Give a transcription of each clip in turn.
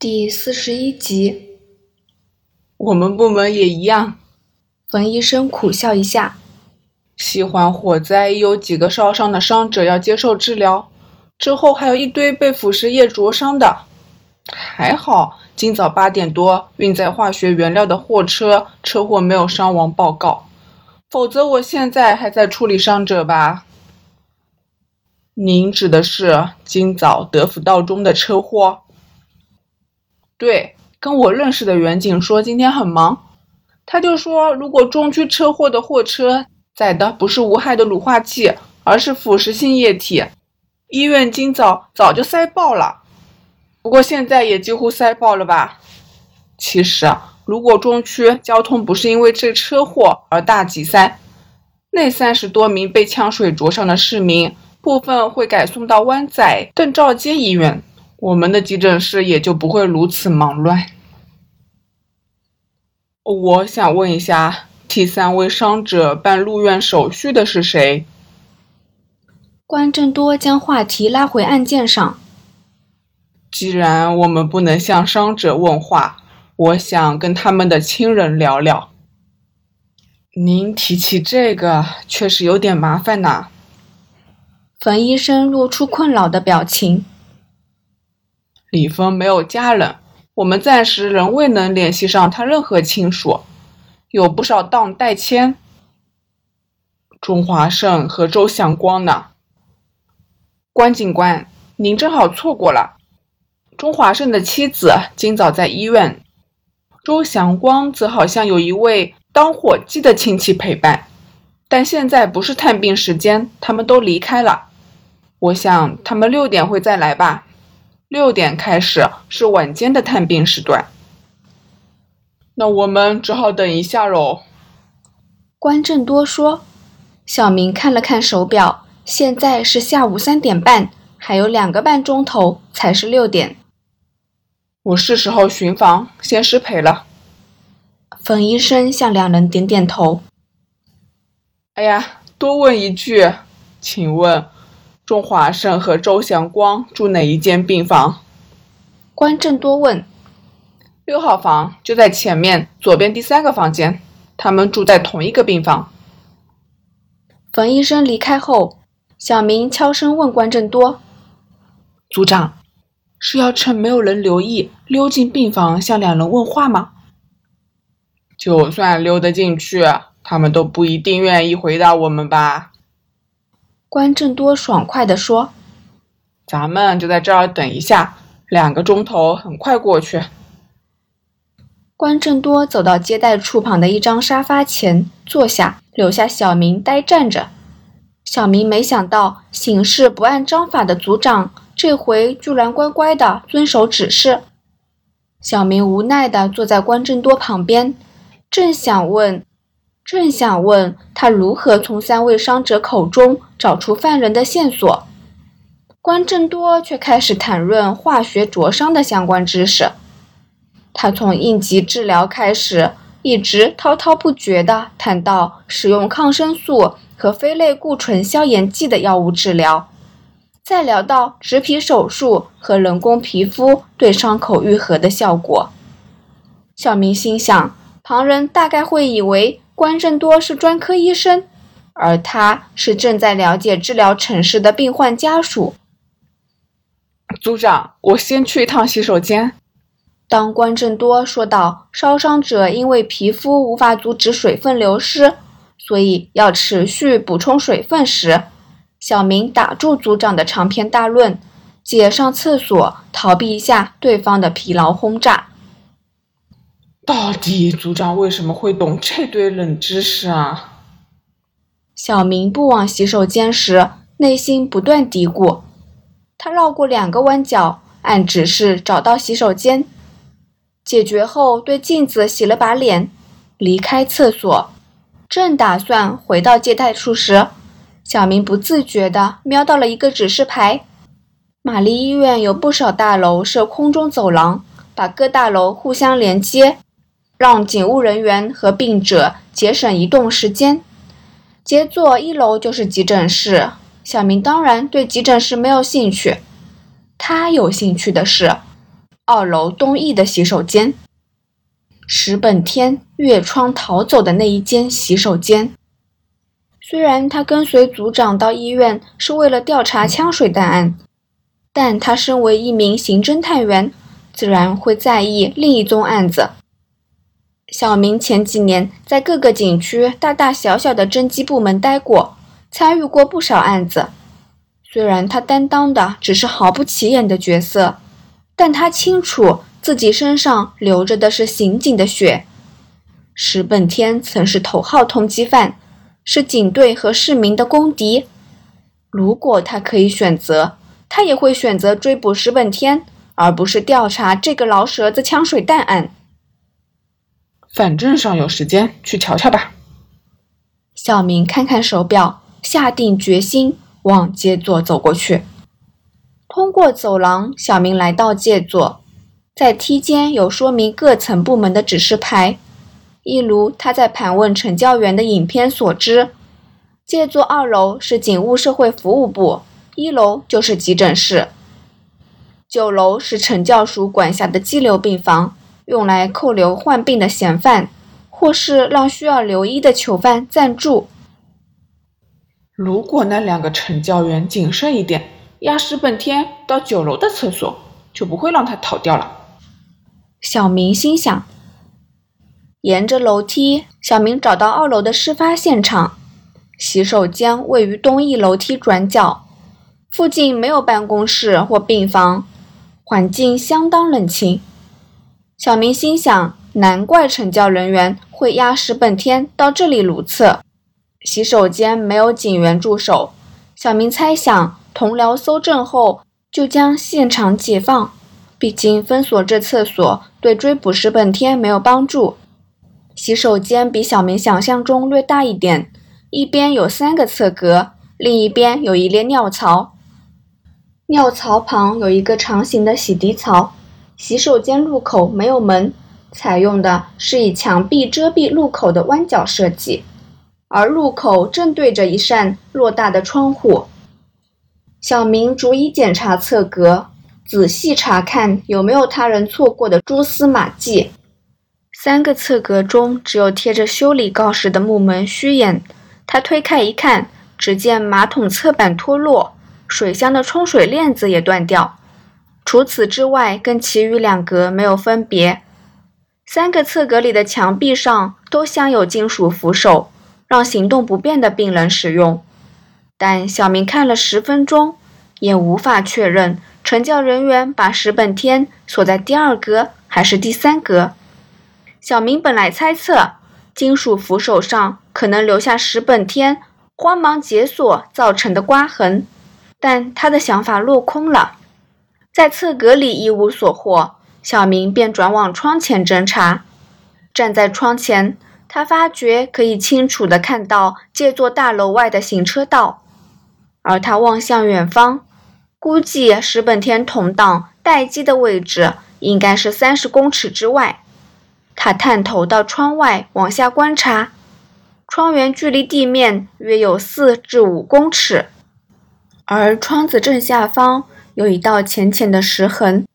第四十一集，我们部门也一样。冯医生苦笑一下。西环火灾有几个烧伤的伤者要接受治疗，之后还有一堆被腐蚀液灼伤的。还好，今早八点多运载化学原料的货车车祸没有伤亡报告，否则我现在还在处理伤者吧。您指的是今早德辅道中的车祸？对，跟我认识的远景说今天很忙，他就说如果中区车祸的货车载的不是无害的乳化剂，而是腐蚀性液体，医院今早早就塞爆了。不过现在也几乎塞爆了吧？其实，如果中区交通不是因为这车祸而大挤塞，那三十多名被呛水灼伤的市民，部分会改送到湾仔邓肇坚医院。我们的急诊室也就不会如此忙乱。我想问一下，替三位伤者办入院手续的是谁？关正多将话题拉回案件上。既然我们不能向伤者问话，我想跟他们的亲人聊聊。您提起这个，确实有点麻烦呐。冯医生露出困扰的表情。李峰没有家人，我们暂时仍未能联系上他任何亲属，有不少档代签。钟华胜和周祥光呢？关警官，您正好错过了。钟华胜的妻子今早在医院，周祥光则好像有一位当伙计的亲戚陪伴，但现在不是探病时间，他们都离开了。我想他们六点会再来吧。六点开始是晚间的探病时段，那我们只好等一下喽。关正多说。小明看了看手表，现在是下午三点半，还有两个半钟头才是六点。我是时候巡房，先失陪了。冯医生向两人点点头。哎呀，多问一句，请问？钟华胜和周祥光住哪一间病房？关正多问。六号房就在前面左边第三个房间，他们住在同一个病房。冯医生离开后，小明悄声问关正多：“组长，是要趁没有人留意溜进病房向两人问话吗？就算溜得进去，他们都不一定愿意回答我们吧。”关正多爽快地说：“咱们就在这儿等一下，两个钟头很快过去。”关正多走到接待处旁的一张沙发前坐下，留下小明呆站着。小明没想到行事不按章法的组长，这回居然乖乖的遵守指示。小明无奈地坐在关正多旁边，正想问。正想问他如何从三位伤者口中找出犯人的线索，关正多却开始谈论化学灼伤的相关知识。他从应急治疗开始，一直滔滔不绝地谈到使用抗生素和非类固醇消炎剂的药物治疗，再聊到植皮手术和人工皮肤对伤口愈合的效果。小明心想，旁人大概会以为。关正多是专科医生，而他是正在了解治疗城市的病患家属。组长，我先去一趟洗手间。当关正多说到烧伤者因为皮肤无法阻止水分流失，所以要持续补充水分时，小明打住组长的长篇大论，借上厕所逃避一下对方的疲劳轰炸。到底组长为什么会懂这堆冷知识啊？小明不往洗手间时，内心不断嘀咕。他绕过两个弯角，按指示找到洗手间，解决后对镜子洗了把脸，离开厕所。正打算回到接待处时，小明不自觉地瞄到了一个指示牌。玛丽医院有不少大楼设空中走廊，把各大楼互相连接。让警务人员和病者节省移动时间。杰座一楼就是急诊室。小明当然对急诊室没有兴趣，他有兴趣的是，二楼东翼的洗手间。石本天越窗逃走的那一间洗手间。虽然他跟随组长到医院是为了调查枪水弹案，但他身为一名刑侦探员，自然会在意另一宗案子。小明前几年在各个景区大大小小的侦缉部门待过，参与过不少案子。虽然他担当的只是毫不起眼的角色，但他清楚自己身上流着的是刑警的血。石本天曾是头号通缉犯。是警队和市民的公敌。如果他可以选择，他也会选择追捕石本天，而不是调查这个老舌子枪水弹案。反正尚有时间，去瞧瞧吧。小明看看手表，下定决心往借座走过去。通过走廊，小明来到借座，在梯间有说明各层部门的指示牌。一如他在盘问陈教员的影片所知，借座二楼是警务社会服务部，一楼就是急诊室，九楼是陈教署管辖的激流病房，用来扣留患病的嫌犯，或是让需要留医的囚犯暂住。如果那两个惩教员谨慎一点，押石本天到九楼的厕所，就不会让他逃掉了。小明心想。沿着楼梯，小明找到二楼的事发现场。洗手间位于东翼楼梯转角，附近没有办公室或病房，环境相当冷清。小明心想：难怪惩教人员会押石本天到这里如厕。洗手间没有警员驻守，小明猜想同僚搜证后就将现场解放。毕竟封锁这厕所对追捕石本天没有帮助。洗手间比小明想象中略大一点，一边有三个侧格，另一边有一列尿槽。尿槽旁有一个长形的洗涤槽。洗手间入口没有门，采用的是以墙壁遮蔽入口的弯角设计，而入口正对着一扇偌大的窗户。小明逐一检查侧格，仔细查看有没有他人错过的蛛丝马迹。三个侧格中只有贴着修理告示的木门虚掩。他推开一看，只见马桶侧板脱落，水箱的冲水链子也断掉。除此之外，跟其余两格没有分别。三个侧格里的墙壁上都镶有金属扶手，让行动不便的病人使用。但小明看了十分钟，也无法确认成教人员把石本天锁在第二格还是第三格。小明本来猜测金属扶手上可能留下石本天慌忙解锁造成的刮痕，但他的想法落空了。在侧格里一无所获，小明便转往窗前侦查。站在窗前，他发觉可以清楚地看到这座大楼外的行车道，而他望向远方，估计石本天同党待机的位置应该是三十公尺之外。他探头到窗外往下观察，窗缘距离地面约有四至五公尺，而窗子正下方有一道浅浅的石痕，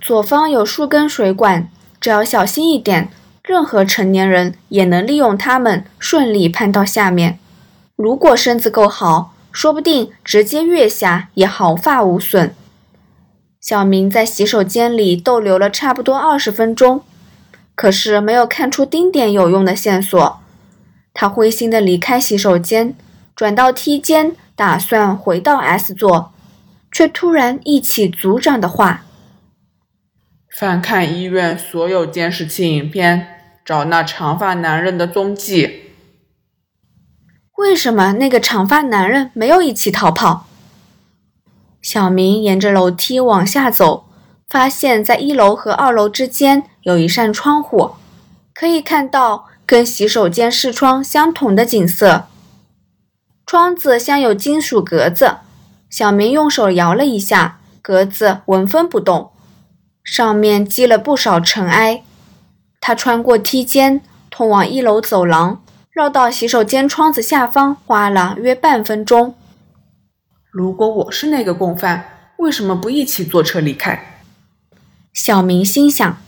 左方有数根水管，只要小心一点，任何成年人也能利用它们顺利攀到下面。如果身子够好，说不定直接跃下也毫发无损。小明在洗手间里逗留了差不多二十分钟。可是没有看出丁点有用的线索，他灰心地离开洗手间，转到梯间，打算回到 S 座，却突然忆起组长的话：翻看医院所有监视器影片，找那长发男人的踪迹。为什么那个长发男人没有一起逃跑？小明沿着楼梯往下走。发现，在一楼和二楼之间有一扇窗户，可以看到跟洗手间视窗相同的景色。窗子镶有金属格子，小明用手摇了一下，格子纹风不动，上面积了不少尘埃。他穿过梯间，通往一楼走廊，绕到洗手间窗子下方，花了约半分钟。如果我是那个共犯，为什么不一起坐车离开？小明心想：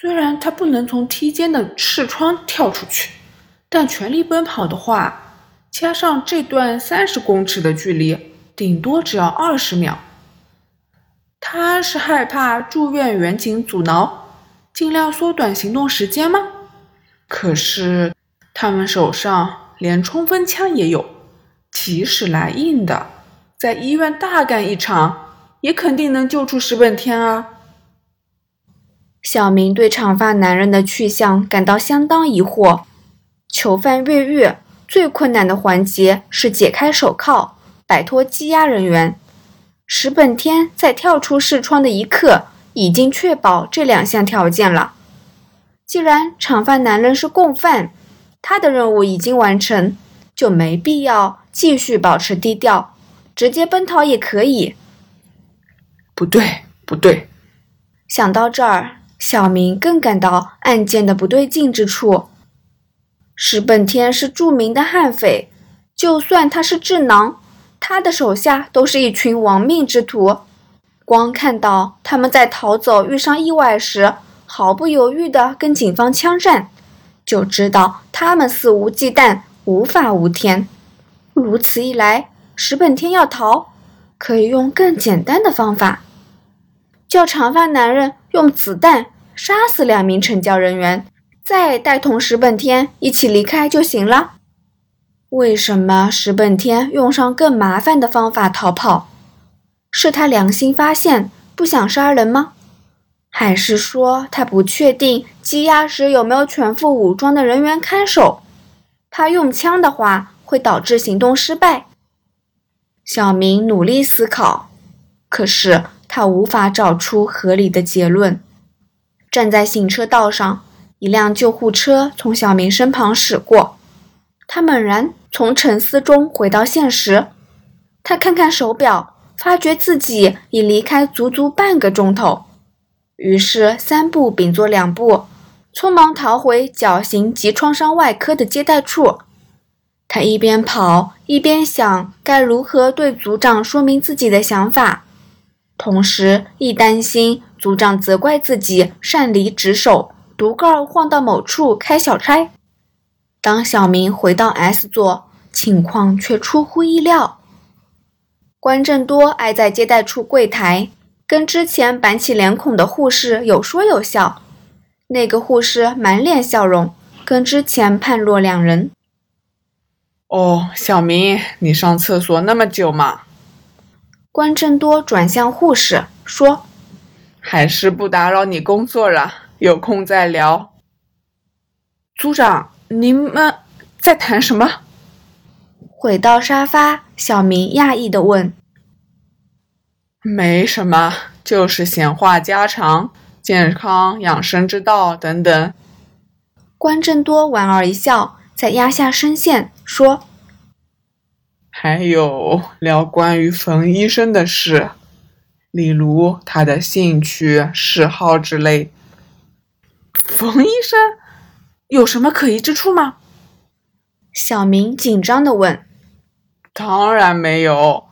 虽然他不能从梯间的视窗跳出去，但全力奔跑的话，加上这段三十公尺的距离，顶多只要二十秒。他是害怕住院员警阻挠，尽量缩短行动时间吗？可是他们手上连冲锋枪也有，即使来硬的，在医院大干一场，也肯定能救出石本天啊！小明对长发男人的去向感到相当疑惑。囚犯越狱最困难的环节是解开手铐，摆脱羁押人员。石本天在跳出视窗的一刻，已经确保这两项条件了。既然长发男人是共犯，他的任务已经完成，就没必要继续保持低调，直接奔逃也可以。不对，不对。想到这儿，小明更感到案件的不对劲之处。石本天是著名的悍匪，就算他是智囊。他的手下都是一群亡命之徒，光看到他们在逃走遇上意外时毫不犹豫地跟警方枪战，就知道他们肆无忌惮、无法无天。如此一来，石本天要逃，可以用更简单的方法，叫长发男人用子弹杀死两名惩教人员，再带同石本天一起离开就行了。为什么石本天用上更麻烦的方法逃跑？是他良心发现不想杀人吗？还是说他不确定羁押时有没有全副武装的人员看守，怕用枪的话会导致行动失败？小明努力思考，可是他无法找出合理的结论。站在行车道上，一辆救护车从小明身旁驶过。他猛然从沉思中回到现实，他看看手表，发觉自己已离开足足半个钟头，于是三步并作两步，匆忙逃回绞刑及创伤外科的接待处。他一边跑一边想该如何对组长说明自己的想法，同时亦担心组长责怪自己擅离职守，独个儿晃到某处开小差。当小明回到 S 座，情况却出乎意料。关正多挨在接待处柜台，跟之前板起脸孔的护士有说有笑。那个护士满脸笑容，跟之前判若两人。哦，小明，你上厕所那么久嘛？关正多转向护士说：“还是不打扰你工作了，有空再聊。”组长。你们在谈什么？回到沙发，小明讶异的问：“没什么，就是闲话家常，健康养生之道等等。”关正多莞尔一笑，再压下声线说：“还有聊关于冯医生的事，例如他的兴趣嗜好之类。”冯医生。有什么可疑之处吗？小明紧张的问。当然没有，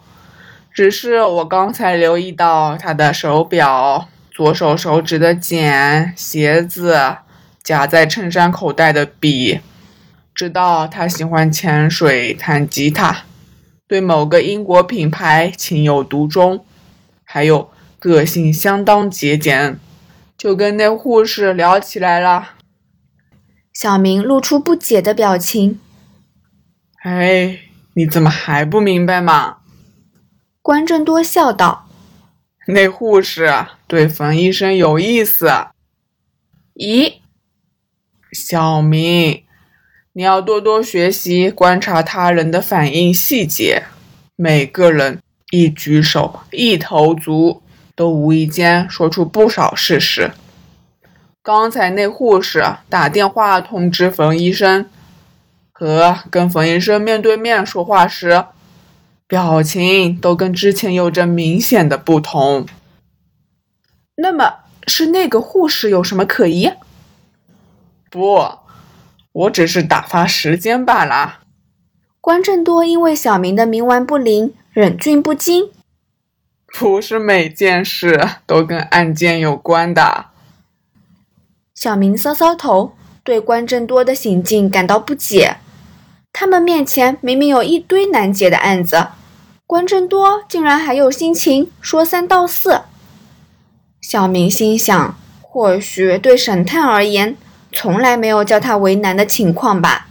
只是我刚才留意到他的手表、左手手指的茧、鞋子、夹在衬衫口袋的笔，知道他喜欢潜水、弹吉他，对某个英国品牌情有独钟，还有个性相当节俭，就跟那护士聊起来了。小明露出不解的表情。“哎，你怎么还不明白吗？”关正多笑道。“那护士对冯医生有意思。”“咦？”小明，你要多多学习观察他人的反应细节。每个人一举手、一投足，都无意间说出不少事实。”刚才那护士打电话通知冯医生，和跟冯医生面对面说话时，表情都跟之前有着明显的不同。那么是那个护士有什么可疑？不，我只是打发时间罢了。关正多因为小明的冥顽不灵，忍俊不禁。不是每件事都跟案件有关的。小明搔搔头，对关正多的行径感到不解。他们面前明明有一堆难解的案子，关正多竟然还有心情说三道四。小明心想，或许对沈探而言，从来没有叫他为难的情况吧。